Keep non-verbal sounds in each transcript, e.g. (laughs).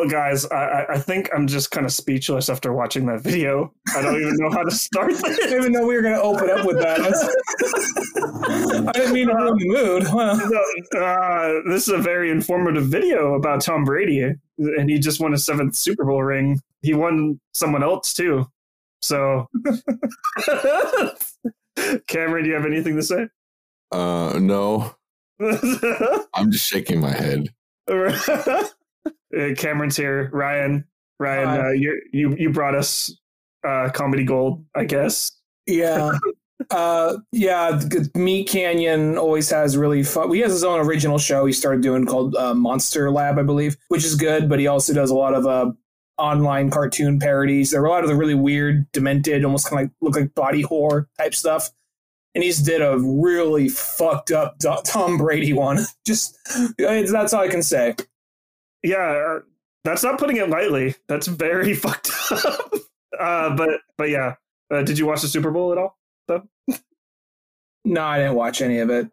well, guys, I, I- I think I'm just kind of speechless after watching that video. I don't even know how to start (laughs) I didn't even know we were going to open up with that. (laughs) I didn't mean to ruin the mood. Well, Uh, this is a very informative video about Tom Brady, and he just won his seventh Super Bowl ring. He won someone else too. So, (laughs) Cameron, do you have anything to say? Uh, no, I'm just shaking my head. Uh, Cameron's here. Ryan, Ryan, uh, you you you brought us uh, comedy gold, I guess. yeah. (laughs) Uh, yeah, Meat Canyon always has really fun. He has his own original show he started doing called uh, Monster Lab, I believe, which is good. But he also does a lot of uh, online cartoon parodies. There were a lot of the really weird, demented, almost kind of like look like body horror type stuff. And he's did a really fucked up Tom Brady one. (laughs) Just that's all I can say. Yeah, uh, that's not putting it lightly. That's very (laughs) fucked up. Uh, but but yeah, uh, did you watch the Super Bowl at all? Though? No, I didn't watch any of it.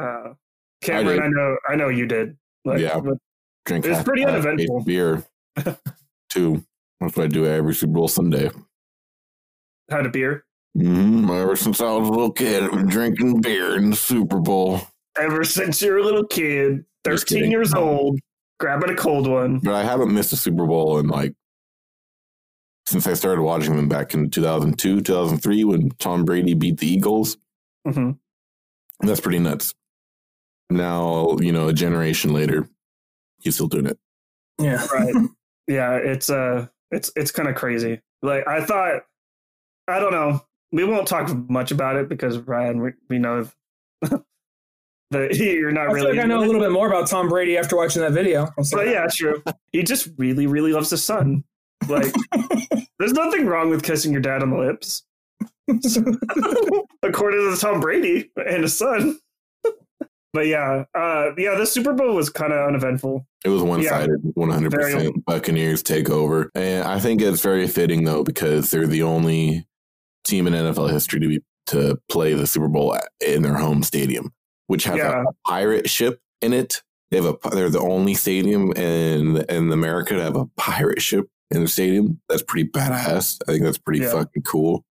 Uh, Cameron, did. I, know I know you did. Like, Yeah. Drink It's pretty a uneventful. of beer. (laughs) Two. That's what I do every Super Bowl Sunday. had a beer Mm-hmm. Ever since I was a little kid, I've been drinking beer in the Super Bowl. ever since you were a little kid, Just thirteen years old, grabbing a cold one. But I haven't missed a Super Bowl in like since I started watching them back in 2002, 2003 when Tom Brady beat the Eagles. hmm That's pretty nuts. Now, you know, a generation later, he's still doing it. Yeah. (laughs) Right. yeah, it's uh, it's it's kind of crazy. Like I thought, I don't know. We won't talk much about it because Ryan, we, we know that (laughs) you're not I feel really. like I know a little bit more about Tom Brady after watching that video. But that. yeah, true. He just really, really loves his son. Like, (laughs) there's nothing wrong with kissing your dad on the lips, (laughs) according to Tom Brady and his son. But yeah, uh, yeah, the Super Bowl was kind of uneventful. It was one sided, one hundred percent. Buccaneers take over, and I think it's very fitting though because they're the only team in NFL history to be to play the Super Bowl in their home stadium, which has Yeah. a, a pirate ship in it. They have a they're the only stadium in in America to have a pirate ship in the stadium. That's pretty badass. I think that's pretty Yeah. fucking cool.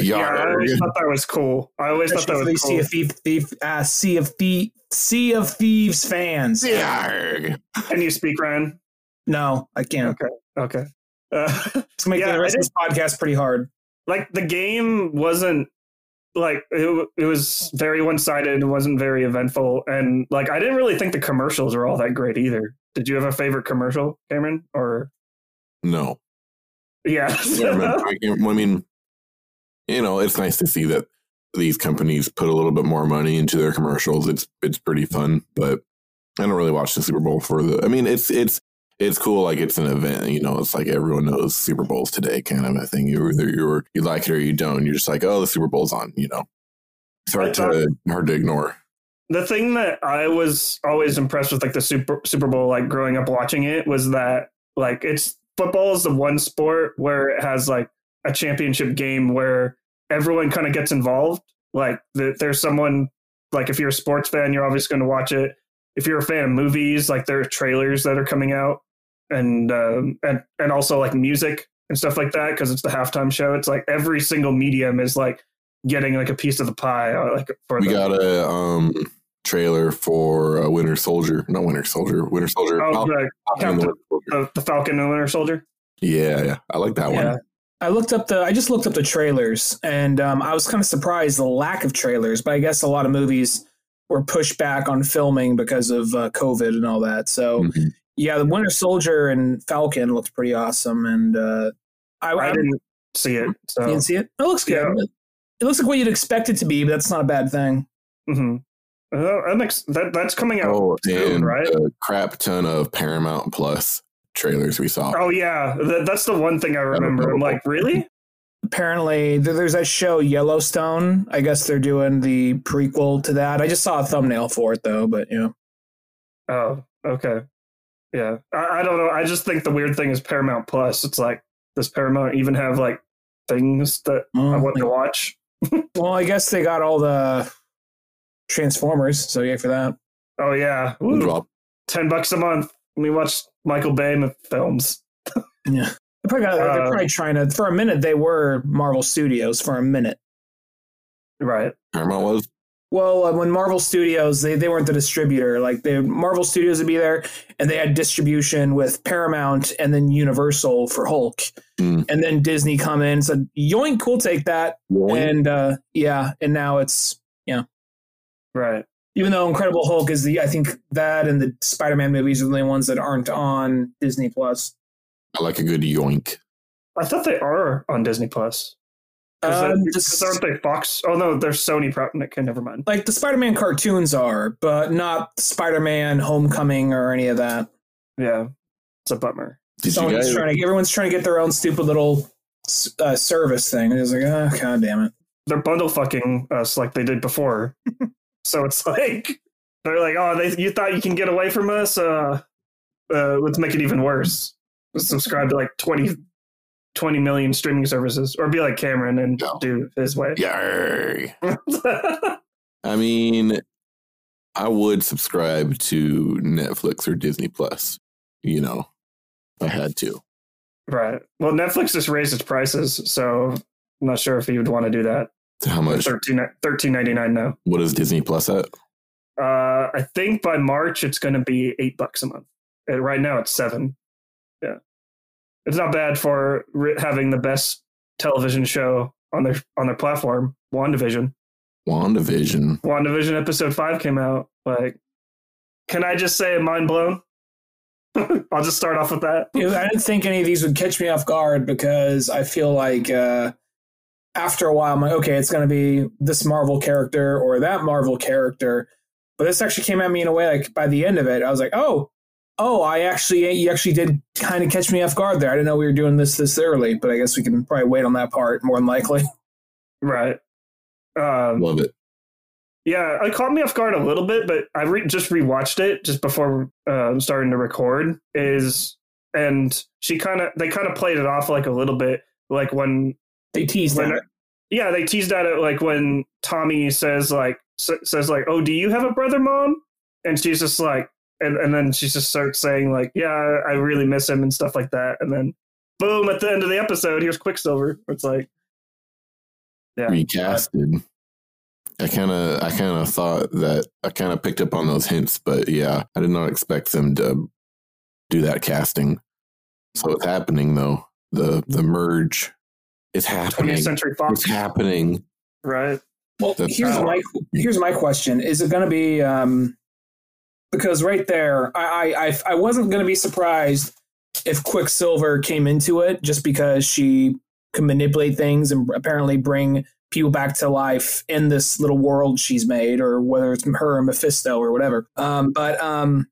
Yeah, I always thought that was cool. I always thought that Especially was Sea cool. of Thief, thief, uh, Sea of Thief, Sea of Thieves fans. Yarg. Can you speak, Ryan? No, I can't. Okay, okay. Uh, It's gonna make (laughs) Yeah, the rest of this podcast pretty hard. like the game wasn't like it, it was very one-sided it wasn't very eventful and like i didn't really think the commercials were all that great either did you have a favorite commercial cameron or No. yeah (laughs) (laughs) I, remember- I I mean, you know, it's nice to see that these companies put a little bit more money into their commercials. It's it's pretty fun, but I don't really watch the Super Bowl for the. I mean, it's it's it's cool. Like it's an event. You know, it's like everyone knows Super Bowls today, kind of a thing. You either you're you like it or you don't. You're just like, oh, the Super Bowl's on. You know, it's hard I thought- to hard to ignore. the thing that i was always impressed with like the super super bowl like growing up watching it was that like it's football is the one sport where it has like a championship game where everyone kind of gets involved like the, there's someone like if you're a sports fan you're obviously going to watch it if you're a fan of movies like there are trailers that are coming out and um, and and also like music and stuff like that because it's the halftime show it's like every single medium is like getting like a piece of the pie uh, like for We the, got a um trailer for uh, Winter Soldier, not Winter Soldier, Winter Soldier. oh, Falcon the, and the Winter Soldier. the, the Falcon and Winter Soldier. Yeah, yeah, I like that Yeah. one. I looked up the. I just looked up the trailers, and um, I was kind of surprised the lack of trailers. But I guess a lot of movies were pushed back on filming because of uh, COVID and all that. So Mhm. Yeah, the Winter Soldier and Falcon looked pretty awesome, and uh, I, I I didn't see it. you So didn't see it. It looks good. Yeah. It looks like what you'd expect it to be, but that's not a bad thing. mhm. Uh, that makes that that's coming out Oh, soon, right? a crap ton of Paramount Plus trailers we saw. oh yeah, that, that's the one thing I remember. I'm like, really? Apparently, there's that show Yellowstone. I guess they're doing the prequel to that. I just saw a thumbnail for it though, but you know. Oh, okay. Yeah, I, I don't know. I just think the weird thing is Paramount Plus. It's like, does Paramount even have like things that I Mm. want to watch? (laughs) Well, I guess they got all the Transformers, so yeah, for that. Oh yeah, Ooh, drop. ten bucks a month. Let me watch Michael Bay films. (laughs) Yeah. They're probably, got, they're Uh, probably trying to. For a minute, they were Marvel Studios. For a minute, Right. Paramount was. Well, uh, when Marvel Studios, they, they weren't the distributor. Like the Marvel Studios would be there, and they had distribution with Paramount and then Universal for Hulk, Hmm. and then Disney come in and said, "Yoink, we'll take that." Yoink. And uh, yeah, and now it's yeah, Right. even though Incredible Hulk is the I think that and the Spider Man movies are the only ones that aren't on Disney Plus. I like a good yoink. I thought they are on Disney Plus. Is Um, because just- aren't they Fox? Oh no, they're Sony. Pro- okay, never mind. like the Spider Man cartoons are, but not Spider Man Homecoming or any of that. Yeah, it's a bummer. Did Sony's guys? trying to everyone's trying to get their own stupid little uh, service thing. It's like, oh god damn it. They're bundle fucking us like they did before. (laughs) so it's like they're like, oh, they, you thought you can get away from us? Uh, uh, let's make it even worse. Subscribe to like 20, 20 million streaming services, or be like Cameron and No. do his way. Yay. (laughs) I mean, I would subscribe to Netflix or Disney Plus. You know, if I had to. right. Well, Netflix just raised its prices, so I'm not sure if you would want to do that. How much? Thirteen thirteen ninety nine now. What is Disney Plus at? Uh, I think by March it's going to be eight bucks a month. And right now it's seven. Yeah, it's not bad for having the best television show on their on their platform. Wandavision. WandaVision. Wandavision episode five came out. Like, can I just say mind blown? (laughs) I'll just start off with that. You I didn't think any of these would catch me off guard because I feel like uh, after a while, I'm like, okay, it's going to be this Marvel character or that Marvel character. But this actually came at me in a way like by the end of it, I was like, oh, oh, I actually, you actually did kind of catch me off guard there. I didn't know we were doing this this early, but I guess we can probably wait on that part more than likely. (laughs) Right. Um, Love it. Yeah, it caught me off guard a little bit, but I re- just rewatched it just before uh, starting to record. Is and she kind of they kind of played it off like a little bit, like when They teased when that. yeah they teased at it like when Tommy says like s- says like oh do you have a brother mom and she's just like and and then she just starts saying like yeah I really miss him and stuff like that and then boom at the end of the episode here's Quicksilver it's like yeah Recasted. I kind of, I kind of thought that I kind of picked up on those hints, but yeah, I did not expect them to do that casting. So it's happening though. The the merge is happening. 20th happening. Century Fox It's happening. right Well, That's here's my here's my question: Is it going to be um, because right there, I I I, I wasn't going to be surprised if Quicksilver came into it just because she can manipulate things and apparently bring people back to life in this little world she's made, or whether it's her or Mephisto or whatever. Um, but um,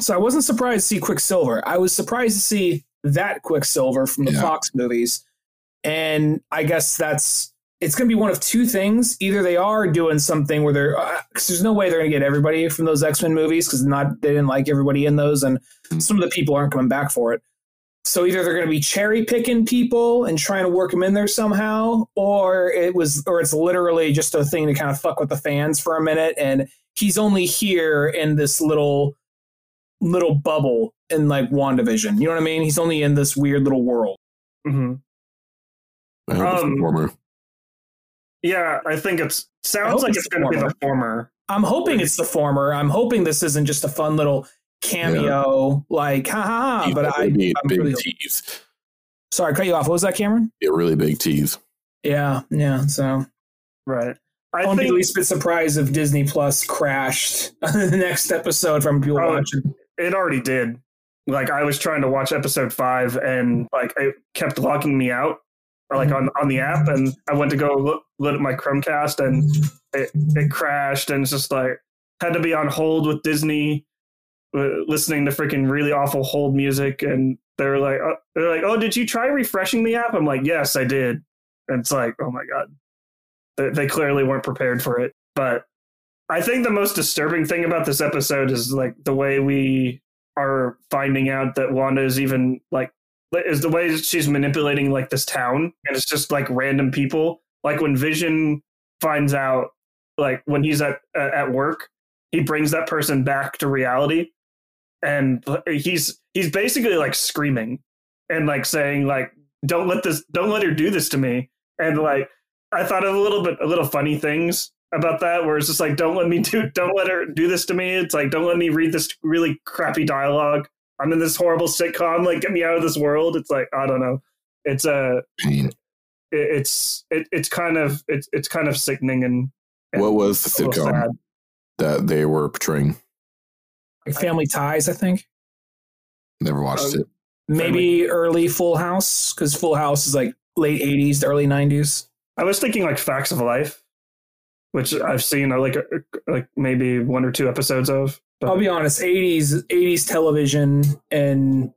so I wasn't surprised to see Quicksilver. I was surprised to see that Quicksilver from the Yeah. Fox movies, and I guess that's it's going to be one of two things. Either they are doing something where they're because there's no way they're going to get everybody from those X Men movies because not they didn't like everybody in those, and Mm. some of the people aren't coming back for it. So either they're going to be cherry picking people and trying to work them in there somehow, or it was, or it's literally just a thing to kind of fuck with the fans for a minute, and he's only here in this little little bubble in like Wandavision. You know what I mean? He's only in this weird little world. hmm I hope it's Um, the former. Yeah, I think it's sounds hope like it's it's going to be the former. I'm hoping it's the former. I'm hoping this isn't just a fun little cameo, like ha ha ha. But I, It'd be a I'm big really tease. sorry, I cut you off. What was that, Cameron? Be a really big tease. Yeah, yeah. So Right. I I won't be the think least bit surprised if Disney Plus crashed (laughs) the next episode from people Oh, watching. it already did. Like I was trying to watch episode five, and like it kept locking me out, or like on on the app, and I went to go look, look at my Chromecast, and it it crashed, and it's just like had to be on hold with Disney, uh, listening to freaking really awful hold music, and they're like, uh, they're like, oh, did you try refreshing the app? I'm like, yes, I did. And it's like, oh my god, they, they clearly weren't prepared for it. But I think the most disturbing thing about this episode is like the way we are finding out that Wanda is even like is the way she's manipulating like this town and it's just like random people. Like when Vision finds out like when he's at uh, at work, he brings that person back to reality and uh, he's he's basically like screaming and like saying like don't let this don't let her do this to me and like i thought of a little bit a little funny things about that where it's just like don't let me do don't let her do this to me it's like don't let me read this really crappy dialogue i'm in this horrible sitcom like get me out of this world it's like i don't know it's a Pain. it, it's it, it's kind of it's it's kind of sickening and, and What was the sitcom sad. that they were portraying? Like Family Ties, I think. Never watched Oh, it. Maybe early Full House, because Full House is like late 80s to early 90s. I was thinking like Facts of Life, which I've seen uh, like uh, like maybe one or two episodes of. But I'll be honest, 80s 80s television and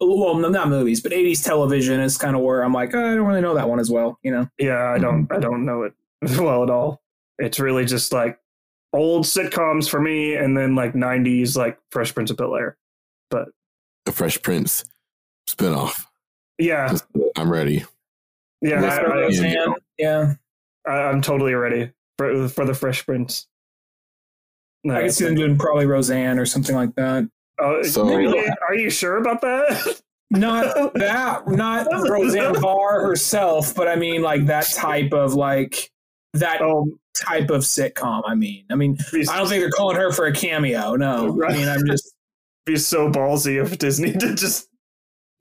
well, not movies, but 80s television is kind of where I'm like, oh, I don't really know that one as well, you know. yeah, I don't I don't know it (laughs) well at all. It's really just like old sitcoms for me, and then like '90s like Fresh Prince of Bel Air. But the Fresh Prince spinoff. Yeah, I'm ready. yeah, Yes, I, I, Roseanne, yeah. I, I'm totally ready for for the Fresh Prince. No, I can see them doing probably Roseanne or something like that. Oh, So- really? Are you sure about that? Not that, not (laughs) Roseanne Barr herself, but I mean like that type of like that oh, type of sitcom. I mean, I mean, I don't think they're calling her for a cameo. No, I mean, I'm just (laughs) be so ballsy of Disney to just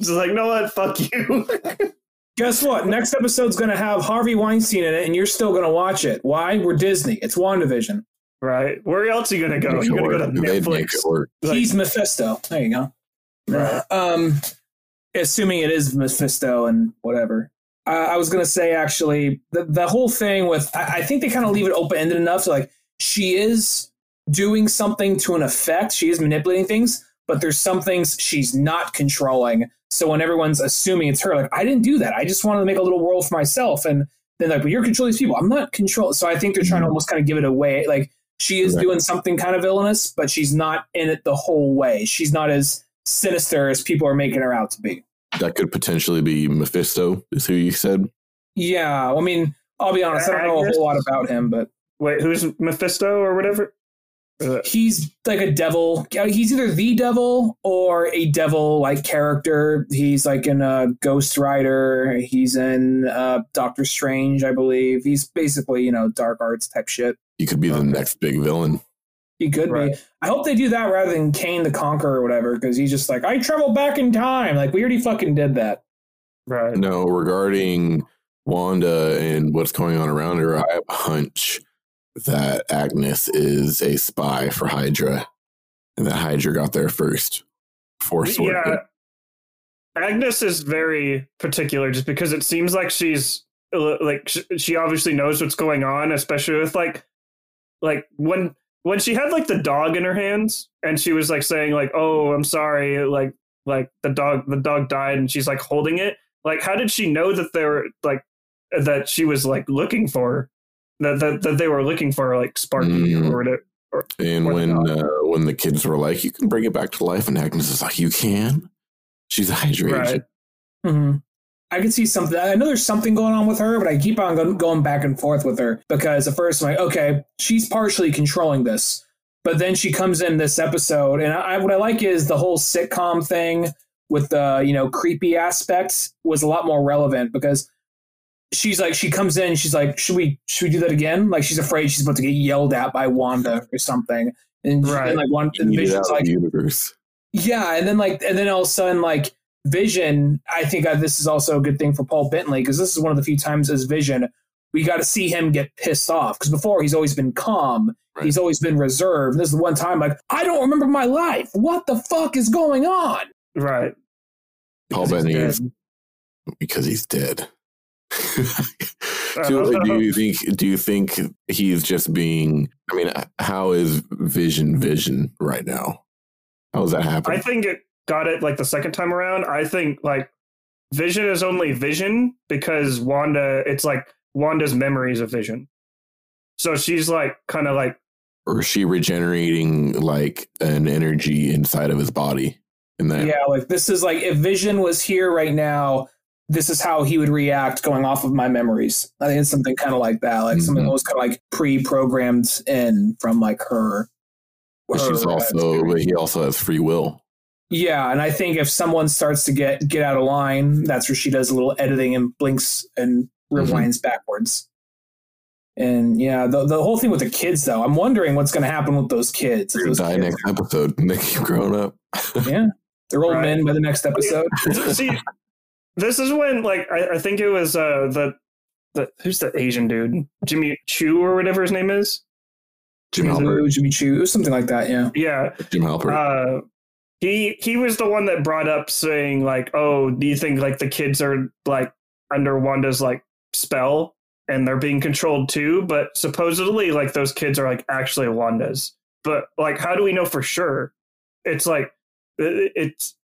just like, no what, fuck you. (laughs) guess what? Next episode's going to have Harvey Weinstein in it, and you're still going to watch it. Why? We're Disney. It's WandaVision. Right? Where else are you gonna go? You're gonna go to Netflix. make it work. Like- He's Mephisto. There you go. Right. Um, assuming it is Mephisto and whatever. Uh, I was gonna say actually the the whole thing with I, I think they kind of leave it open ended enough. So like she is doing something to an effect. She is manipulating things, but there's some things she's not controlling. So when everyone's assuming it's her, like I didn't do that. I just wanted to make a little world for myself. And then like, but you're controlling these people. I'm not controlling. So I think they're trying to almost kind of give it away. Like she is Right. doing something kind of villainous, but she's not in it the whole way. She's not as sinister as people are making her out to be. That could potentially be Mephisto, is who you said. Yeah, I mean, I'll be honest, I don't know a whole lot about him, but Wait, who's Mephisto or whatever? Uh, he's like a devil. He's either the devil or a devil-like character. He's like in a Ghost Rider. He's in uh, Doctor Strange, I believe. He's basically you know dark arts type shit. He could be the next big villain. He could be. I hope they do that rather than Kang the Conqueror or whatever, because he's just like I travel back in time. Like we already fucking did that. right. No, regarding Wanda and what's going on around her, I have a hunch that Agnes is a spy for Hydra, and that Hydra got there first. For Sword. Yeah. Agnes is very particular just because it seems like she's uh, like she obviously knows what's going on, especially with like like when when she had like the dog in her hands and she was like saying like oh I'm sorry like like the dog the dog died and she's like holding it like how did she know that they were like that she was like looking for that that, that they were looking for like Sparky Mm. or whatever And Or when uh, when the kids were like, "You can bring it back to life," and Agnes is like, "You can." She's a Hydra right agent. hmm I can see something. I know there's something going on with her, but I keep on go- going back and forth with her because at first I'm like, okay, she's partially controlling this, but then she comes in this episode, and I, what I like is the whole sitcom thing with the you know creepy aspects was a lot more relevant because she's like she comes in, she's like, should we should we do that again? Like she's afraid she's about to get yelled at by Wanda or something, and, Right. and like one and Vision's like, the universe. yeah, and then like, and then all of a sudden, like Vision. I think uh, this is also a good thing for Paul Bettany because this is one of the few times as Vision we got to see him get pissed off because before he's always been calm, Right. he's always been reserved. This is the one time like I don't remember my life. What the fuck is going on? right Paul Because he's Bettany dead. is because he's dead. (laughs) Do, do you (laughs) think? Do you think he's just being? I mean, how is Vision Vision right now? How is that happening I think it got it like the second time around. I think like Vision is only Vision because Wanda. It's like Wanda's memories of Vision. So she's like kind of like or is she regenerating like an energy inside of his body? In that, Yeah, like this is like if Vision was here right now, this is how he would react going off of my memories. I think it's something kind of like that, like something Mhm. that was kind of like pre-programmed in from like her. But she's also, but he also has free will. Yeah, and I think if someone starts to get get out of line, that's where she does a little editing and blinks and rewinds backwards. And yeah, the the whole thing with the kids though, I'm wondering what's going to happen with those kids. They're gonna those die kids- next episode. (laughs) and They keep growing up. yeah, they're old Right. men by the next episode. (laughs) See, this is when like I, I think it was uh the the who's the Asian dude Jimmy Chu or whatever his name is. Jim Jimmy Halpert. Jimmy Choo, something like that. Yeah. Yeah, Jim Halpert. uh, he he was the one that brought up saying like, oh, do you think like the kids are like under Wanda's like spell and they're being controlled too? But supposedly like those kids are like actually Wanda's. But like, how do we know for sure? It's like it's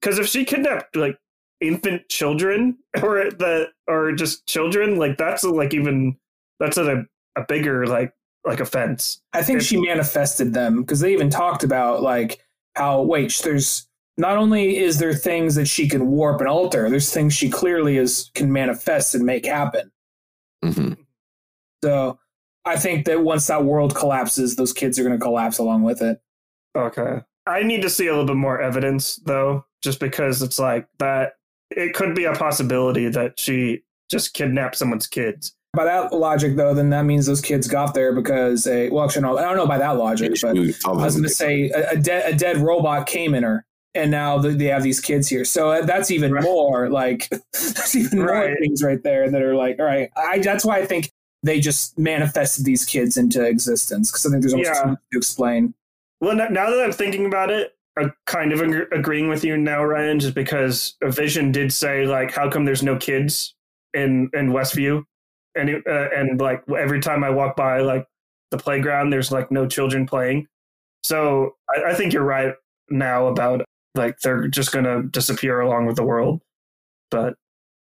because if she kidnapped like infant children (laughs) or the or just children, like that's like even that's a a bigger like like offense. I think she manifested them because they even talked about like how wait, there's not only is there things that she can warp and alter, there's things she clearly is can manifest and make happen. hmm So I think that once that world collapses, those kids are going to collapse along with it. Okay. I need to see a little bit more evidence though, just because it's like that it could be a possibility that she just kidnapped someone's kids. By that logic, though, then that means those kids got there because a well, actually, no, I don't know by that logic, but I was going to say a, a, dead, a dead robot came in her, and now th- they have these kids here. So uh, that's even Right. more like (laughs) there's even more things right there that are like, all right, I, that's why I think they just manifested these kids into existence because I think there's almost Yeah. too much to explain. Well, now that I'm thinking about it, I'm kind of ag- agreeing with you now, Ryan, just because a Vision did say like, how come there's no kids in in Westview, and it, uh, and like every time I walk by like the playground, there's like no children playing. So I, I think you're right now about like they're just gonna disappear along with the world. But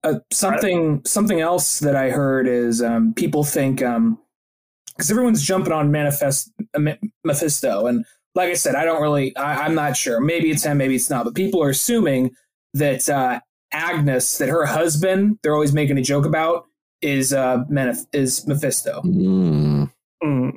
Uh, something something else that I heard is um, people think because everyone's jumping on manifest uh, Mephisto, and like I said, I don't really, I, I'm not sure. Maybe it's him, maybe it's not. But people are assuming that uh, Agnes, that her husband, they're always making a joke about, is uh, Manif- is Mephisto. Mm. mm.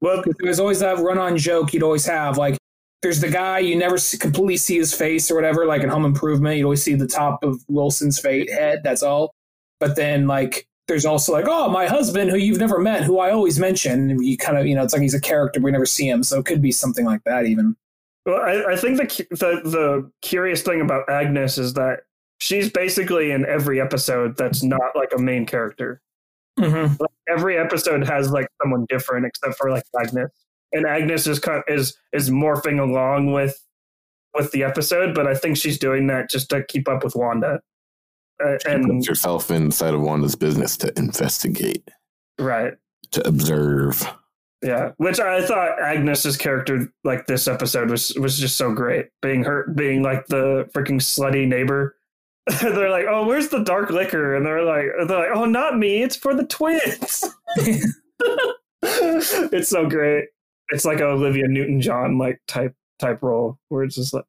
well, Because there was always that run-on joke you'd always have, like. There's the guy you never see, completely see his face or whatever, like in Home Improvement. You'd always see the top of Wilson's face, head. That's all. But then, like, there's also like, oh, my husband, who you've never met, who I always mention. You kind of, you know, it's like he's a character, we never see him. So it could be something like that, even. Well, I, I think the, the the curious thing about Agnes is that she's basically in every episode that's not like a main character. Mm-hmm. Like, every episode has like someone different except for like Agnes, and Agnes is kind of, is is morphing along with with the episode. But I think she's doing that just to keep up with Wanda. Uh, She and puts herself inside of Wanda's business to investigate, right, to observe. yeah. Which I thought Agnes's character like this episode was was just so great, being her being like the freaking slutty neighbor. (laughs) they're like, "Oh, where's the dark liquor?" And they're like, "They're like, oh, not me. It's for the twins." (laughs) (laughs) it's so great. It's like a Olivia Newton John like type type role where it's just like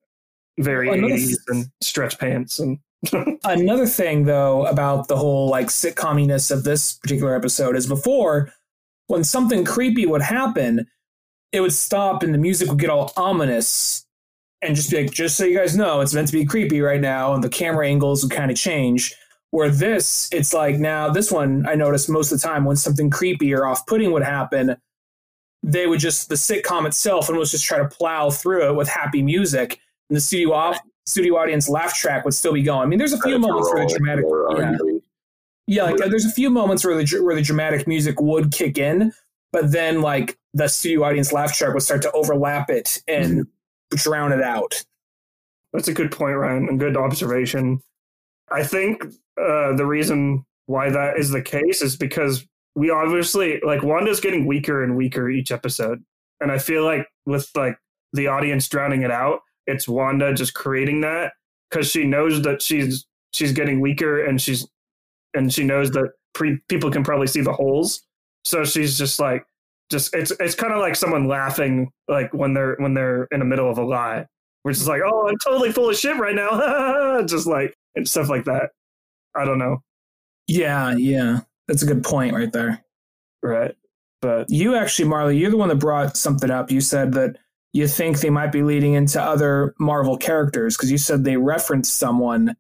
very Well, eighties and stretch pants and Another thing, though, about the whole like sitcominess of this particular episode is before, when something creepy would happen, it would stop and the music would get all ominous and just be like, just so you guys know, it's meant to be creepy right now, and the camera angles would kind of change. Where this, it's like now, this one, I noticed most of the time when something creepy or off putting would happen, they would just, the sitcom itself, and was just try to plow through it with happy music. And the studio off, studio audience laugh track would still be going. I mean, there's a few moments where the dramatic, yeah, yeah, like there's a few moments where the where the dramatic music would kick in, but then like the studio audience laugh track would start to overlap it and drown it out. That's a good point, Ryan, and good observation. I think uh, the reason why that is the case is because we obviously like Wanda's getting weaker and weaker each episode, and I feel like with like the audience drowning it out, it's Wanda just creating that because she knows that she's she's getting weaker and she's and she knows that pre- people can probably see the holes, so she's just like just it's it's kind of like someone laughing like when they're when they're in the middle of a lie which is like, oh, I'm totally full of shit right now. (laughs) just like, and stuff like that. I don't know. Yeah, yeah, that's a good point right there. Right. But You actually, Marley, you're the one that brought something up. You said that you think they might be leading into other Marvel characters because you said they referenced someone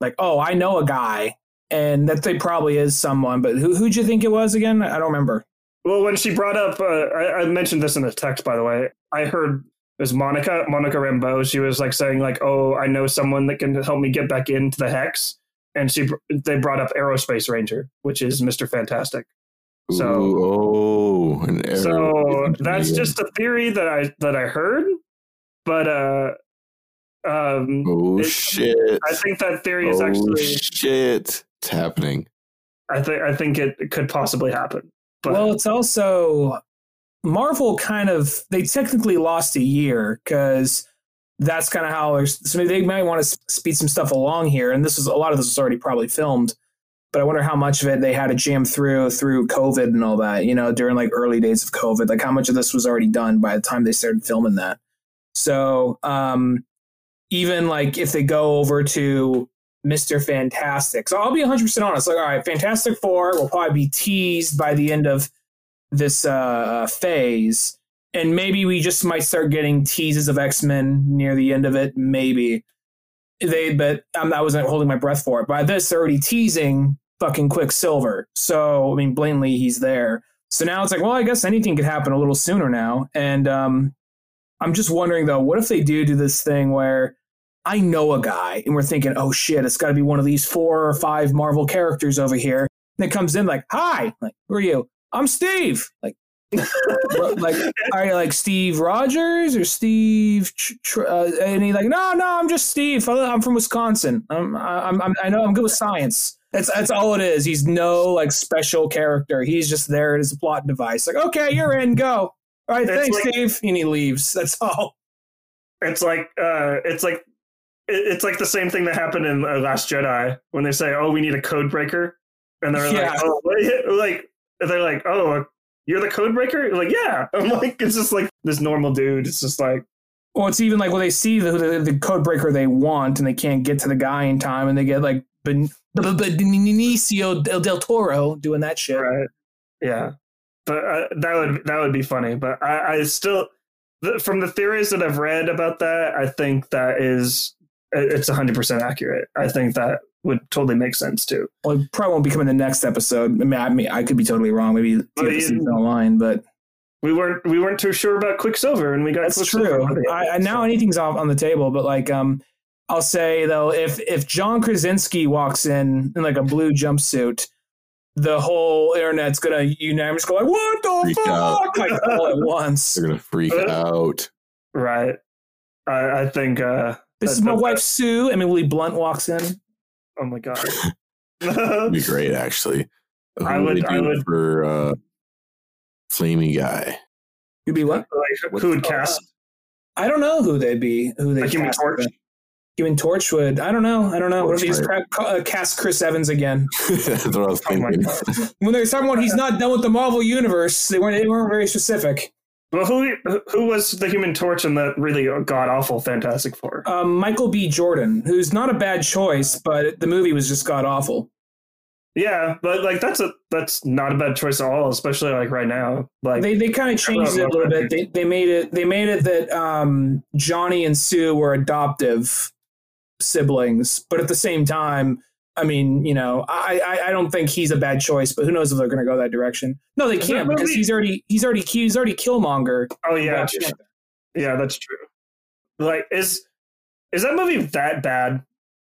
like, oh, I know a guy, and that they probably is someone. But who who'd you think it was again? I don't remember. Well, when she brought up, uh, I, I, mentioned this in the text, by the way. I heard it was Monica, Monica Rambeau. She was like saying, like, "Oh, I know someone that can help me get back into the hex," and she they brought up Aerospace Engineer, which is Mister Fantastic. So, Ooh, oh, so that's just a theory that I that I heard, but uh, um, oh shit! I think that theory is oh, actually shit. It's happening. I think I think it, it could possibly happen. But well, it's also Marvel kind of they technically lost a year because that's kind of how so they might want to speed some stuff along here. And this is a lot of this was already probably filmed, but I wonder how much of it they had to jam through through COVID and all that. You know, during like early days of COVID, like how much of this was already done by the time they started filming that. So um, even like if they go over to Mr. Fantastic. So I'll be 100% honest. Like, all right, Fantastic Four will probably be teased by the end of this uh, phase. And maybe we just might start getting teases of X Men near the end of it. Maybe they, but um, I wasn't holding my breath for it. By this, they're already teasing fucking Quicksilver. So, I mean, blatantly, he's there. So now it's like, well, I guess anything could happen a little sooner now. And um, I'm just wondering, though, what if they do do this thing where I know a guy, and we're thinking, oh shit, it's got to be one of these four or five Marvel characters over here. And it comes in like, hi, like, who are you? I'm Steve. Like, (laughs) like, are you like Steve Rogers or Steve? Uh, and he's like, no, no, I'm just Steve. I'm from Wisconsin. I'm, I'm, I'm, I know I'm good with science. That's that's all it is. He's no like special character. He's just there as a plot device. Like, okay, you're in. Go. All right, thanks, like, Steve. And he leaves. That's all. It's like uh, it's like it's like the same thing that happened in uh, Last Jedi when they say, "Oh, we need a code breaker," and they're yeah. like, "Oh, (laughs) like they're like, oh, you're the code breaker." Like, yeah. (laughs) I'm like, it's just like this normal dude. It's just like, well, it's even like when they see the, the, the code breaker they want and they can't get to the guy in time, and they get like ben, Benicio del, del Toro doing that shit. Right. Yeah, but uh, that would that would be funny. But I, I still, from the theories that I've read about that, I think that is it's 100% accurate. I think that would totally make sense too. Well, it probably won't be coming the next episode. I mean, I, mean, I could be totally wrong. Maybe two episodes down the line, but we weren't we weren't too sure about Quicksilver, and we got that's true. I, I, now anything's off on the table, but like um, I'll say though, if if John Krasinski walks in in like a blue jumpsuit, the whole internet's gonna unanimously go like, "What the freak fuck?" Out. (laughs) Like all at once. They're gonna freak out. Right. I, I think. uh this is my wife Sue. Emily Blunt walks in. Oh my god, (laughs) that'd be (laughs) great. Actually, Who I would. I would for uh, flamey guy. You'd be what? Like, who would cast? I don't know who they'd be. Who they like Human Torch. Human Torch would. I don't know. I don't know. What if he's uh, cast Chris Evans again? (laughs) That's what I was thinking. Oh when they were talking about he's not done with the Marvel universe, they weren't. They weren't very specific. Well, who who was the Human Torch in that really god awful Fantastic Four? Um, Michael B. Jordan, who's not a bad choice, but the movie was just god awful. Yeah, but like that's a that's not a bad choice at all, especially like right now. Like they, they kind of changed it a little bit. They they made it they made it that um, Johnny and Sue were adoptive siblings, but at the same time, I mean, you know, I, I, I don't think he's a bad choice, but who knows if they're going to go that direction? No, they can't because he's already he's already he's already Killmonger. Oh yeah, yeah, that's true. Like, is is that movie that bad?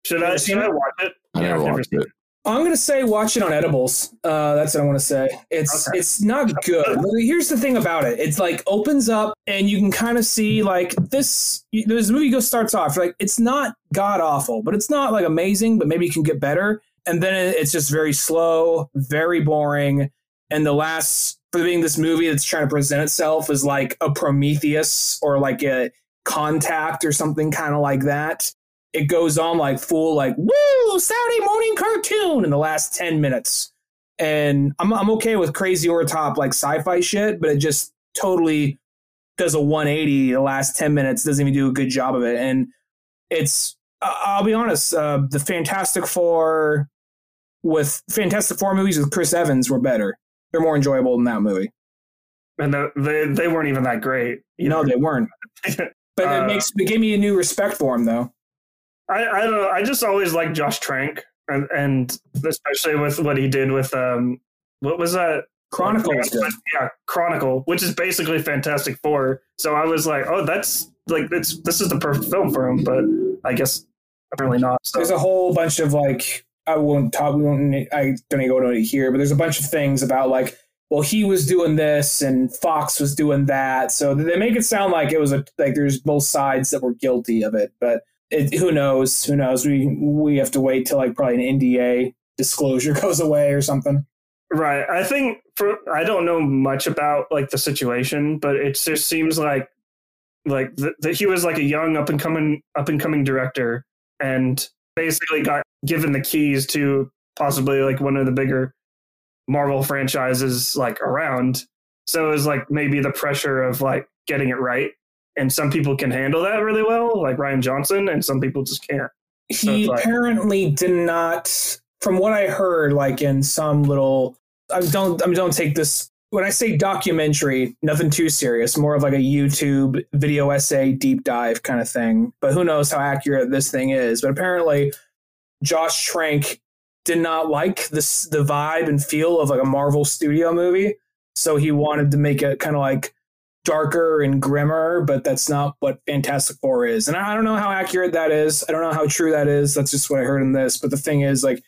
Should I should I watch it? I yeah, never watched it. I'm gonna say watch it on edibles. Uh, that's what I want to say. It's okay. it's not good. Here's the thing about it. It's like opens up and you can kind of see like this. This movie goes starts off like it's not god awful, but it's not like amazing. But maybe you can get better. And then it's just very slow, very boring. And the last for being this movie that's trying to present itself as like a Prometheus or like a Contact or something kind of like that it goes on like full like woo Saturday morning cartoon in the last 10 minutes. And I'm I'm okay with crazy over top like sci-fi shit, but it just totally does a 180 the last 10 minutes, doesn't even do a good job of it. And it's I'll be honest, uh, the Fantastic Four with Fantastic Four movies with Chris Evans were better. They're more enjoyable than that movie. and the, they they weren't even that great. You know, they weren't. (laughs) But Uh, it makes it gave me a new respect for him, though. I, I don't know. I just always liked Josh Trank, and, and especially with what he did with um, what was that? Chronicle. Yeah, Chronicle, which is basically Fantastic Four. So I was like, oh, that's like it's this is the perfect film for him. But I guess apparently not. So There's a whole bunch of like I won't talk. We won't. I don't go into it here, but there's a bunch of things about like, well, he was doing this and Fox was doing that, so they make it sound like it was a like there's both sides that were guilty of it. But it, who knows? Who knows? We we have to wait till like probably an NDA disclosure (laughs) goes away or something. Right. I think for I don't know much about like the situation, but it just seems like like that he was like a young up and coming up and coming director and basically got given the keys to possibly like one of the bigger Marvel franchises like around. So it was like maybe the pressure of like getting it right. And some people can handle that really well, like Rian Johnson, and some people just can't. So He like- apparently did not, from what I heard, like in some little. I don't. I mean, don't take this. When I say documentary, nothing too serious. More of like a YouTube video essay deep dive kind of thing. But who knows how accurate this thing is? But apparently, Josh Trank did not like this the vibe and feel of like a Marvel studio movie. So he wanted to make it kind of like darker and grimmer, but that's not what Fantastic Four is. And I don't know how accurate that is. I don't know how true that is. That's just what I heard in this. But the thing is, like,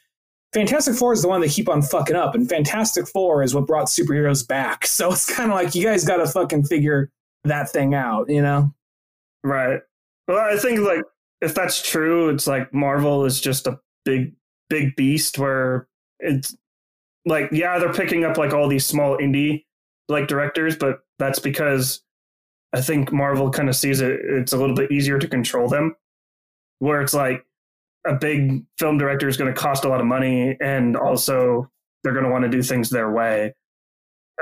Fantastic Four is the one they keep on fucking up, and Fantastic Four is what brought superheroes back. (laughs) So it's kind of like you guys got to fucking figure that thing out, you know? Right. Well, I think like if that's true, it's like Marvel is just a big, big beast where it's like, yeah, they're picking up like all these small indie like directors, but that's because I think Marvel kind of sees it, it's a little bit easier to control them. Where it's like a big film director is going to cost a lot of money and also they're going to want to do things their way.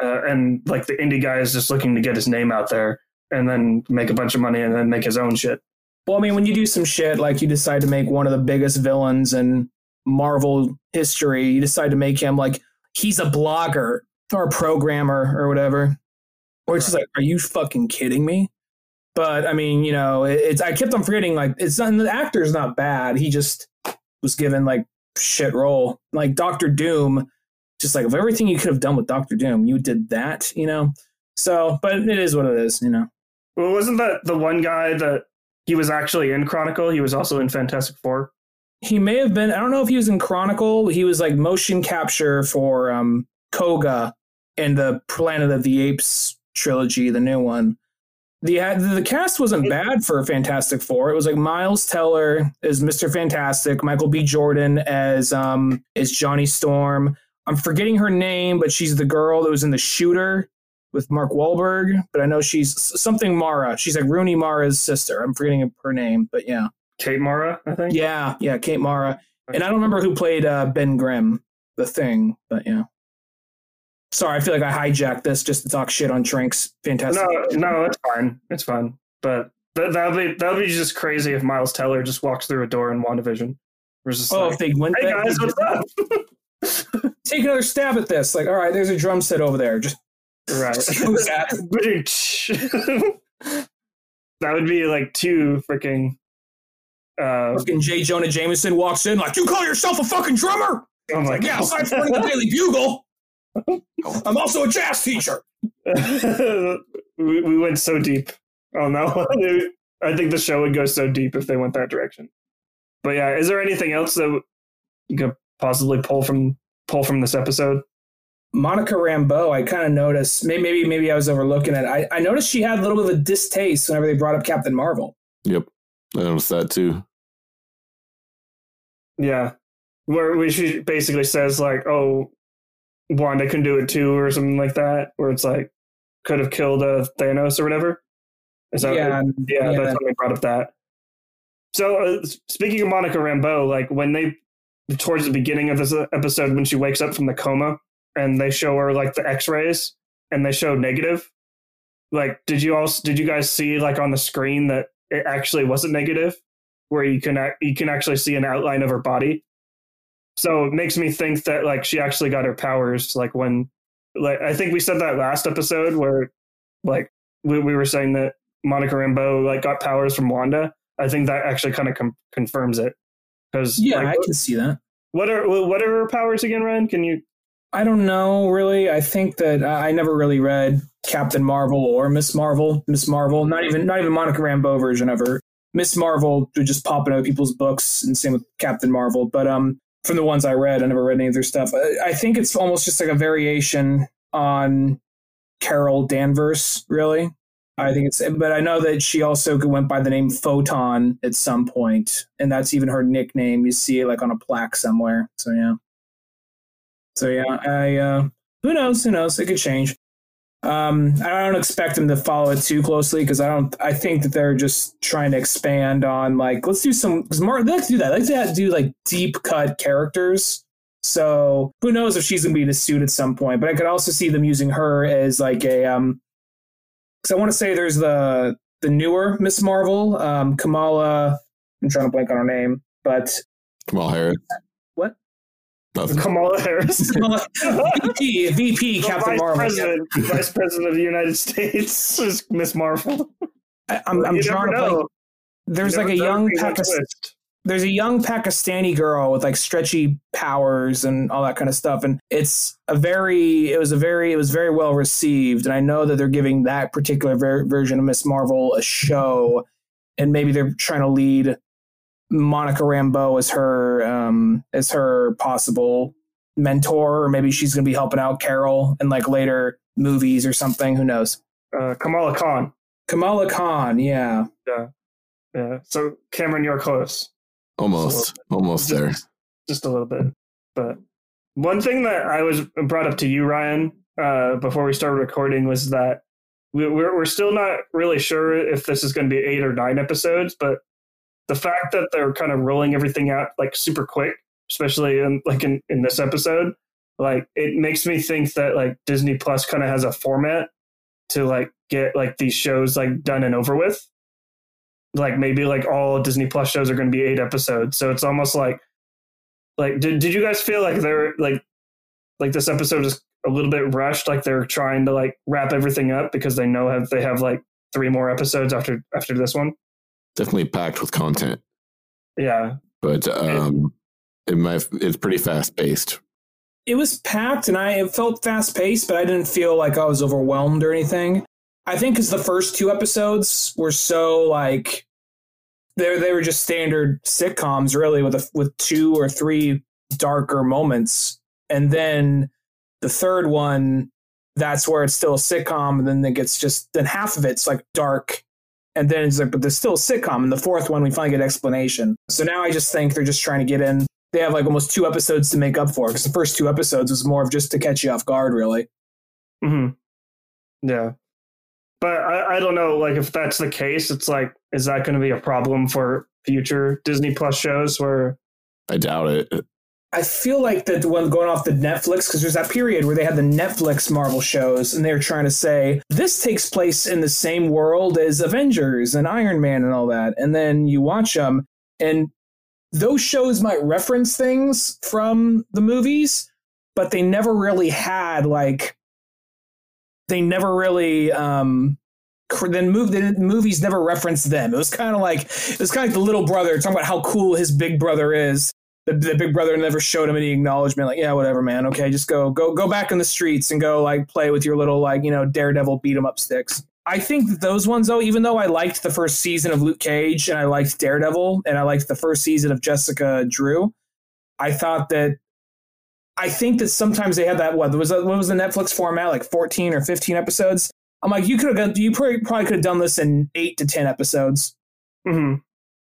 Uh, and like the indie guy is just looking to get his name out there and then make a bunch of money and then make his own shit. Well, I mean, when you do some shit like you decide to make one of the biggest villains in Marvel history, you decide to make him like he's a blogger or a programmer or whatever. Or it's just like, are you fucking kidding me? But I mean, you know, it, it's I kept on forgetting like it's not the actor's not bad. He just was given like shit role. Like Doctor Doom, just like of everything you could have done with Doctor Doom, you did that, you know. So, but it is what it is, you know. Well, wasn't that the one guy that he was actually in Chronicle? He was also in Fantastic Four. He may have been. I don't know if he was in Chronicle. He was like motion capture for um, Koba in the Planet of the Apes trilogy, the new one. The the cast wasn't bad for Fantastic Four. It was like Miles Teller as Mister Fantastic, Michael B. Jordan as um as Johnny Storm. I'm forgetting her name, but she's the girl that was in the Shooter with Mark Wahlberg. But I know she's something Mara. She's like Rooney Mara's sister. I'm forgetting her name, but yeah. Kate Mara, I think. Yeah, yeah, Kate Mara. And I don't remember who played uh, Ben Grimm, the thing, but yeah. Sorry, I feel like I hijacked this just to talk shit on Trank's fantastic. No, no, it's fine. It's fine. But that that'd be that'd be just crazy if Miles Teller just walks through a door in WandaVision. We're just oh, like, if they went hey guys, what's up? (laughs) (laughs) take another stab at this. Like, all right, there's a drum set over there. Just right. (laughs) That? that would be like two freaking. Uh, fucking J. Jonah Jameson walks in like, you call yourself a fucking drummer? oh my Like, yeah, aside from the Daily Bugle, (laughs) I'm also a jazz teacher. (laughs) we, we went so deep. Oh (laughs) no. I think the show would go so deep if they went that direction. But yeah, is there anything else that you could possibly pull from pull from this episode? Monica Rambeau, I kind of noticed. Maybe, maybe, maybe I was overlooking it. I, I noticed she had a little bit of a distaste whenever they brought up Captain Marvel. Yep. I noticed that too. Yeah. Where she basically says like, oh, Wanda can do it too, or something like that, where it's like could have killed uh, Thanos or whatever. Is that yeah, yeah, yeah. that's when they brought up that. So uh, speaking of Monica Rambeau, like when they towards the beginning of this episode when she wakes up from the coma and they show her like the X-rays and they show negative. Like, did you also did you guys see like on the screen that it actually wasn't negative, where you can you can actually see an outline of her body. So it makes me think that like she actually got her powers like when like I think we said that last episode where like we, we were saying that Monica Rambeau like got powers from Wanda. I think that actually kind of com- confirms it because Yeah, like, I can see that. what are what are her powers again, Ryan? Can you? I don't know really. I think that I I never really read Captain Marvel or Miss Marvel. Miss Marvel, not even not even Monica Rambeau version of her. Miss Marvel would just pop in other people's books, and same with Captain Marvel. But um, from the ones I read, I never read any of their stuff. I, think it's almost just like a variation on Carol Danvers, really. I think it's, but I know that she also went by the name Photon at some point, and that's even her nickname. You see it like on a plaque somewhere. So yeah. So yeah, I uh, who knows? Who knows? It could change. Um, I don't expect them to follow it too closely because I don't. I think that they're just trying to expand on like let's do some because more. They like to do that. They like to do like deep cut characters. So who knows if she's gonna be in a suit at some point? But I could also see them using her as like a um. Because I want to say there's the the newer Miss Marvel, um, Kamala. I'm trying to blank on her name, but Kamala Harris. What? Nothing. Kamala Harris, (laughs) VP, VP, The Captain Vice Marvel. President, Vice President of the United States is Miss Marvel. I, I'm, I'm You drawing never know. There's You like a young who's gonna Pakistan. there's a young Pakistani girl with like stretchy powers and all that kind of stuff, and it's a very, it was a very, it was very well received, and I know that they're giving that particular ver- version of Miss Marvel a show, and maybe they're trying to lead Monica Rambeau as her, um, as her possible mentor, or maybe she's going to be helping out Carol in like later movies or something. Who knows? Uh, Kamala Khan. Kamala Khan, yeah. Yeah. So Cameron, you're close. Almost. Almost there. Just, just a little bit. But one thing that I was brought up to you, Ryan, uh, before we started recording was that we, we're, we're still not really sure if this is going to be eight or nine episodes, but the fact that they're kind of rolling everything out like super quick, especially in like in, in this episode, like it makes me think that like Disney Plus kind of has a format to like get like these shows like done and over with. Like maybe like all Disney Plus shows are going to be eight episodes, so it's almost like like did did you guys feel like they're like like this episode is a little bit rushed, like they're trying to like wrap everything up because they know have they have like three more episodes after after this one. Definitely packed with content. Yeah, But um it might it's pretty fast paced. it was packed and I it felt fast paced, but I didn't feel like I was overwhelmed or anything. I think because the first two episodes were so like they they were just standard sitcoms, really, with a, with two or three darker moments, and then the third one, that's where it's still a sitcom, and then it gets just then half of it's like dark. And then it's like, but there's still a sitcom. And the fourth one, we finally get explanation. So now I just think they're just trying to get in they have like almost two episodes to make up for because the first two episodes was more of just to catch you off guard, really. hmm yeah. But I, I don't know, like if that's the case, it's like, is that going to be a problem for future Disney Plus shows where I doubt it. I feel like that one going off the Netflix, because there's that period where they had the Netflix Marvel shows, and they were trying to say this takes place in the same world as Avengers and Iron Man and all that, and then you watch them, and those shows might reference things from the movies, but they never really had like they never really um then move the movies never referenced them. It was kind of like it was kind of like the little brother talking about how cool his big brother is. The, the big brother never showed him any acknowledgement. Like, yeah, whatever, man. Okay, just go go go back in the streets and go like play with your little like you know daredevil beat 'em up sticks. I think that those ones though, even though I liked the first season of Luke Cage and I liked Daredevil and I liked the first season of Jessica Drew, I thought that I think that sometimes they had that what was what was the Netflix format like 14 or 15 episodes. I'm like you could have you probably, probably could have done this in 8 to 10 episodes. hmm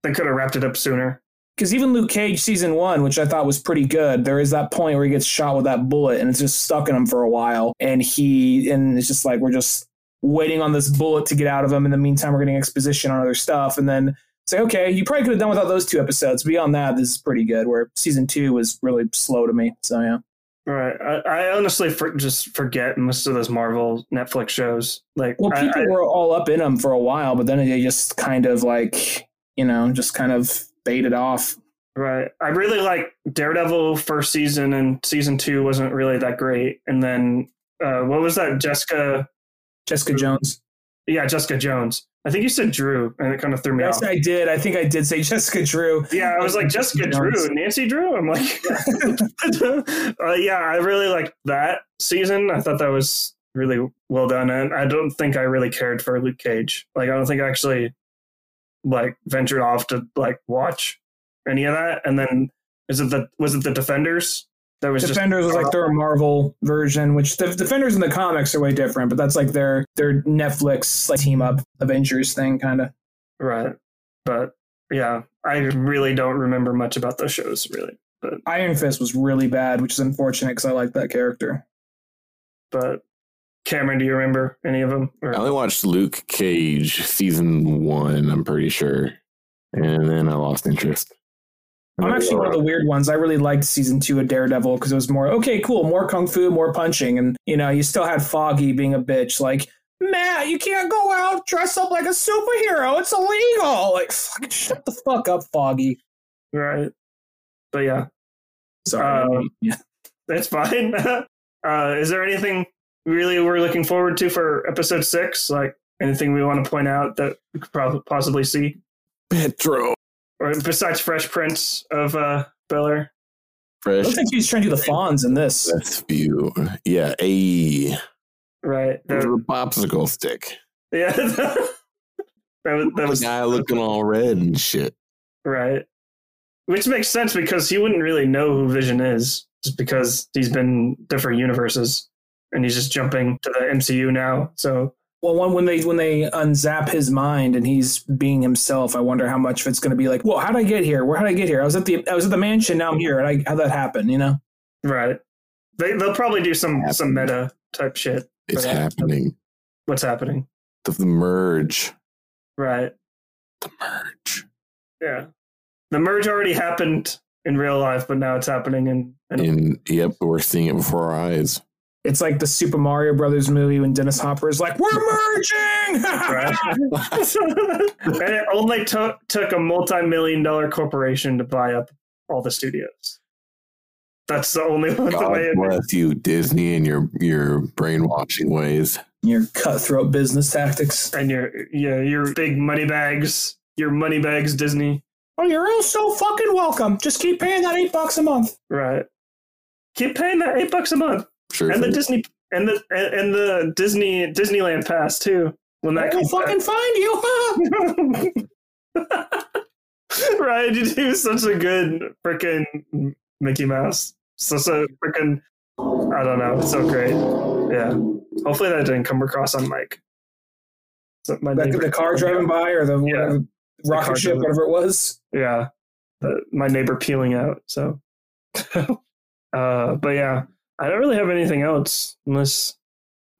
they could have wrapped it up sooner. Because even Luke Cage season 1, which I thought was pretty good, there is that point where he gets shot with that bullet and it's just stuck in him for a while and he and it's just like we're just waiting on this bullet to get out of him in the meantime we're getting exposition on other stuff and then say okay, you probably could have done without those two episodes. Beyond that, this is pretty good where season 2 was really slow to me. So yeah. Right. I, I honestly for, just forget most of those Marvel Netflix shows. Like, Well, I- people I- were all up in them for a while, but then they just kind of like, you know, just kind of baited off. Right. I really like Daredevil first season and season two wasn't really that great. And then uh, what was that? Jessica. Jessica Jones. Yeah, Jessica Jones. I think you said Drew, and it kind of threw me Yes, off. I did. I think I did say (laughs) Jessica Drew. Yeah, I was like Jessica. Drew, Nancy Drew. I'm like, (laughs) (laughs) uh, yeah, I really liked that season. I thought that was really well done, and I don't think I really cared for Luke Cage. Like, I don't think I actually like ventured off to like watch any of that. And then is it the was it the Defenders that was Defenders was like their uh, Marvel version, which the Defenders in the comics are way different, but that's like their their Netflix like team up Avengers thing, kind of. right? But yeah, I really don't remember much about those shows, really. But Iron Fist was really bad, which is unfortunate because I like that character. but Cameron, do you remember any of them? Or- I only watched Luke Cage season one, I'm pretty sure. And then I lost interest. I'm actually one of the weird ones. I really liked season two of Daredevil because it was more okay, cool, more kung fu, more punching, and you know, you still had Foggy being a bitch, like Matt, you can't go out dressed up like a superhero. It's illegal. Like, fucking shut the fuck up, Foggy. right. But yeah, Sorry. Uh, yeah. (laughs) That's fine. (laughs) uh, is there anything really we're looking forward to for episode six? Like anything we want to point out that we could probably possibly see, Pietro. or besides Fresh Prince of uh, Bel Air? Fresh Looks like he's trying to do the Fonz in this. best view. Yeah, a Right. the The- popsicle stick. yeah. (laughs) that was, that The was guy looking all red and shit. right. Which makes sense because he wouldn't really know who Vision is, just because he's been different universes, and he's just jumping to the MCU now. So Well, when, when they when they unzap his mind and he's being himself, I wonder how much of it's going to be like, "Well, how did I get here? Where how did I get here? I was at the I was at the mansion. Now I'm here. And I, how'd that happen? You know? right, they they'll probably do some some meta type shit. It's that. happening. What's happening? The, the merge. Right. The merge. Yeah. The merge already happened in real life, but now it's happening in. in And yep, we're seeing it before our eyes. It's like the Super Mario Brothers movie when Dennis Hopper is like, "We're merging." (laughs) and it only took took a multi million dollar corporation to buy up all the studios. That's the only the God way. It, bless you, Disney, and your your brainwashing ways. Your cutthroat business tactics. and your yeah your big money bags, your money bags, Disney. Oh, you're all so fucking welcome. Just keep paying that eight bucks a month. Right. Keep paying that eight bucks a month. Sure. and the thing. Disney and the and, and the Disney Disneyland pass too. When that I will comes fucking find you. (laughs) back. right, you do such a good freaking Mickey Mouse. Such a freaking I don't know. It's so great. Yeah. Hopefully that didn't come across on mic. So my the, the car driving by or the Yeah. whatever, rocket car ship, driving- whatever it was. Yeah. The, my neighbor peeling out. So, (laughs) uh, but yeah, I don't really have anything else unless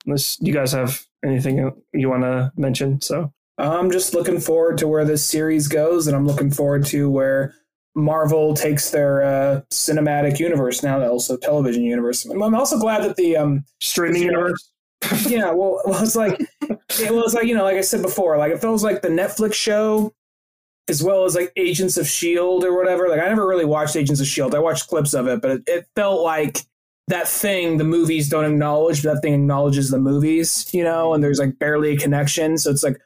unless you guys have anything you want to mention. So I'm just looking forward to where this series goes, and I'm looking forward to where Marvel takes their uh, cinematic universe now, also television universe. I'm I'm also glad that the um, streaming universe. (laughs) yeah, well, (laughs) well, it's like it was like you know, like I said before, like it feels like the Netflix show, as well as like Agents of Shield or whatever. Like I never really watched Agents of Shield. I watched clips of it, but it, it felt like that thing the movies don't acknowledge, but that thing acknowledges the movies, you know. And there's like barely a connection, so it's like.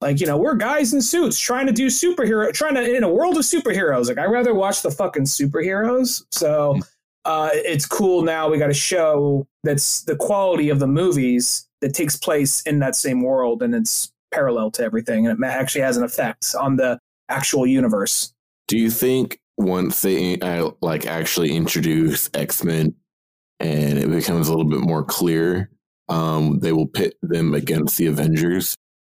Like you know, we're guys in suits trying to do superhero, trying to in a world of superheroes. Like I rather watch the fucking superheroes. So uh, it's cool now. We got a show that's the quality of the movies that takes place in that same world, and it's parallel to everything, and it actually has an effect on the actual universe. Do you think once they uh, like actually introduce X Men and it becomes a little bit more clear, um, they will pit them against the Avengers?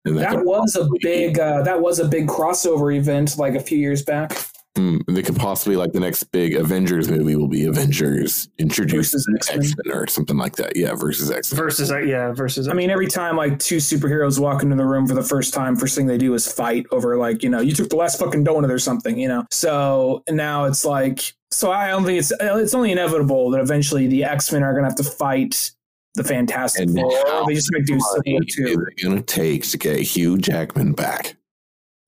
And That could was a big uh, that was a big crossover event like a few years back. Hmm, they could possibly like the next big Avengers movie will be Avengers introduces X-Men. Or something like that. Yeah, versus X Men. Versus uh, yeah, versus I mean, every time like two superheroes walk into the room for the first time, first thing they do is fight over like you know you took the last fucking donut or something, you know. So now it's like so I don't think it's it's only inevitable that eventually the X Men are gonna have to fight the Fantastic Four. how They just might do something too. it going to take to get Hugh Jackman back?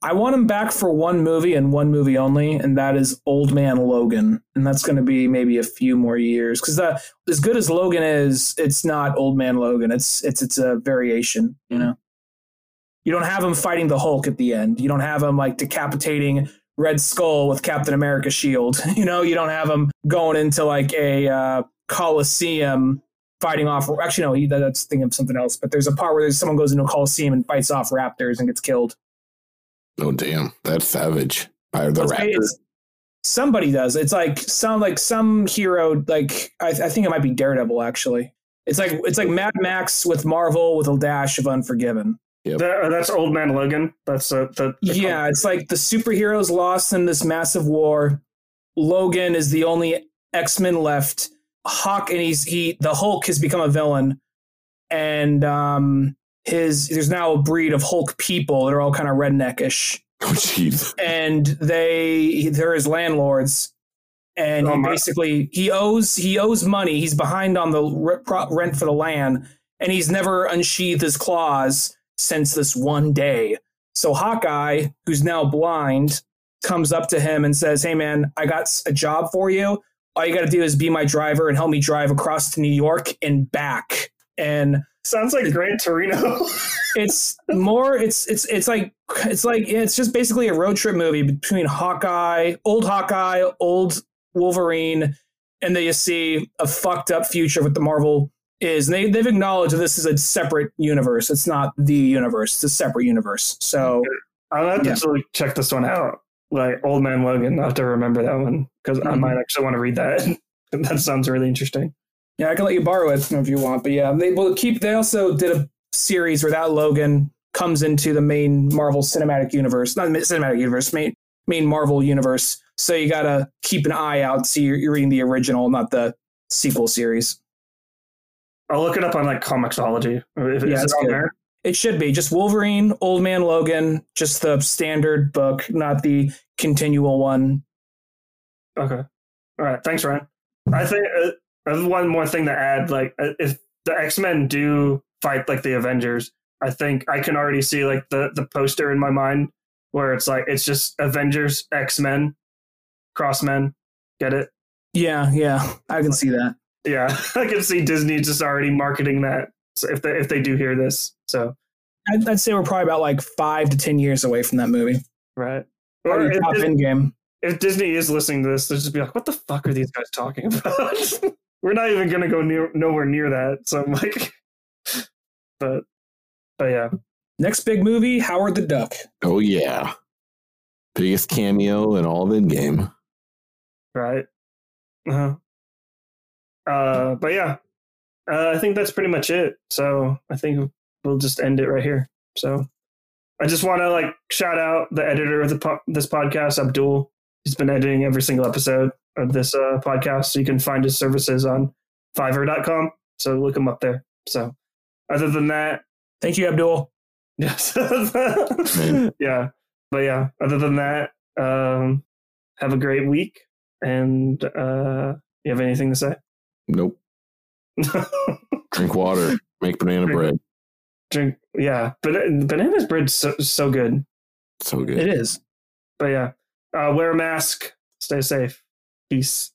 I want him back for one movie and one movie only, and that is Old Man Logan, and that's going to be maybe a few more years because as good as Logan is, it's not Old Man Logan. It's it's it's a variation, you know. You don't have him fighting the Hulk at the end. You don't have him like decapitating Red Skull with Captain America shield. (laughs) You know, you don't have him going into like a uh, Coliseum fighting off. Actually, no, he, that's thinking of something else. But there's a part where someone goes into a Coliseum and fights off raptors and gets killed. Oh damn, that's savage. By the raptors. Somebody does. It's like some like some hero. Like I, I think it might be Daredevil. Actually, it's like it's like Mad Max with Marvel with a dash of Unforgiven. Yep. That, that's Old Man Logan. That's uh, the, the yeah. It's like the superheroes lost in this massive war. Logan is the only X Men left. Hawk and he's he the Hulk has become a villain, and um his there's now a breed of Hulk people that are all kind of redneckish. (laughs) Oh jeez. And they they're his landlords, and oh, he basically he owes he owes money. He's behind on the rent for the land, and he's never unsheathed his claws since this one day. So Hawkeye, who's now blind, comes up to him and says, "Hey man, I got a job for you. All you got to do is be my driver and help me drive across to New York and back." And sounds like Gran Torino. (laughs) it's more. It's it's it's like it's like it's just basically a road trip movie between Hawkeye, old Hawkeye, old Wolverine, and then you see a fucked up future with the Marvel is and they, they've acknowledged that this is a separate universe. It's not the universe. It's a separate universe. So I'll have to yeah. check this one out. Like Old Man Logan. I have to remember that one because mm-hmm. I might actually want to read that. (laughs) that sounds really interesting. Yeah, I can let you borrow it if you want. But yeah, they will keep. They also did a series where that Logan comes into the main Marvel Cinematic Universe, not the cinematic universe, main main Marvel universe. So you gotta keep an eye out. See, you're, you're reading the original, not the sequel series. I'll look it up on like Comixology. If, yeah, it's it there? It should be just Wolverine, Old Man Logan, just the standard book, not the continual one. Okay. All right. Thanks, Ryan. I think uh, I have one more thing to add. Like, uh, if the X Men do fight like the Avengers, I think I can already see like the the poster in my mind where it's like it's just Avengers, X Men, Cross Men. Get it? Yeah, yeah, I can see that. Yeah, (laughs) I can see Disney just already marketing that. So if they if they do hear this, so I'd, I'd say we're probably about like five to ten years away from that movie. Right. Or top Disney, game. If Disney is listening to this, they'll just be like, "What the fuck are these guys talking about?" (laughs) we're not even gonna go near nowhere near that. So I'm like, (laughs) but but yeah. Next big movie, Howard the Duck. Oh yeah, biggest cameo in all of Endgame. Right. Uh-huh. Uh, but yeah, uh, I think that's pretty much it. So I think we'll just end it right here. So I just want to like shout out the editor of the po- this podcast, Abdul. He's been editing every single episode of this uh, podcast. So you can find his services on Fiverr.com. So look him up there. So other than that, thank you, Abdul. (laughs) Yes. yeah. But yeah, other than that, um, have a great week. And uh, you have anything to say? Nope. (laughs) Drink water. Make banana drink, bread. Drink, yeah. But banana bread's so, so good. So good. It is. But yeah, uh, wear a mask. Stay safe. Peace.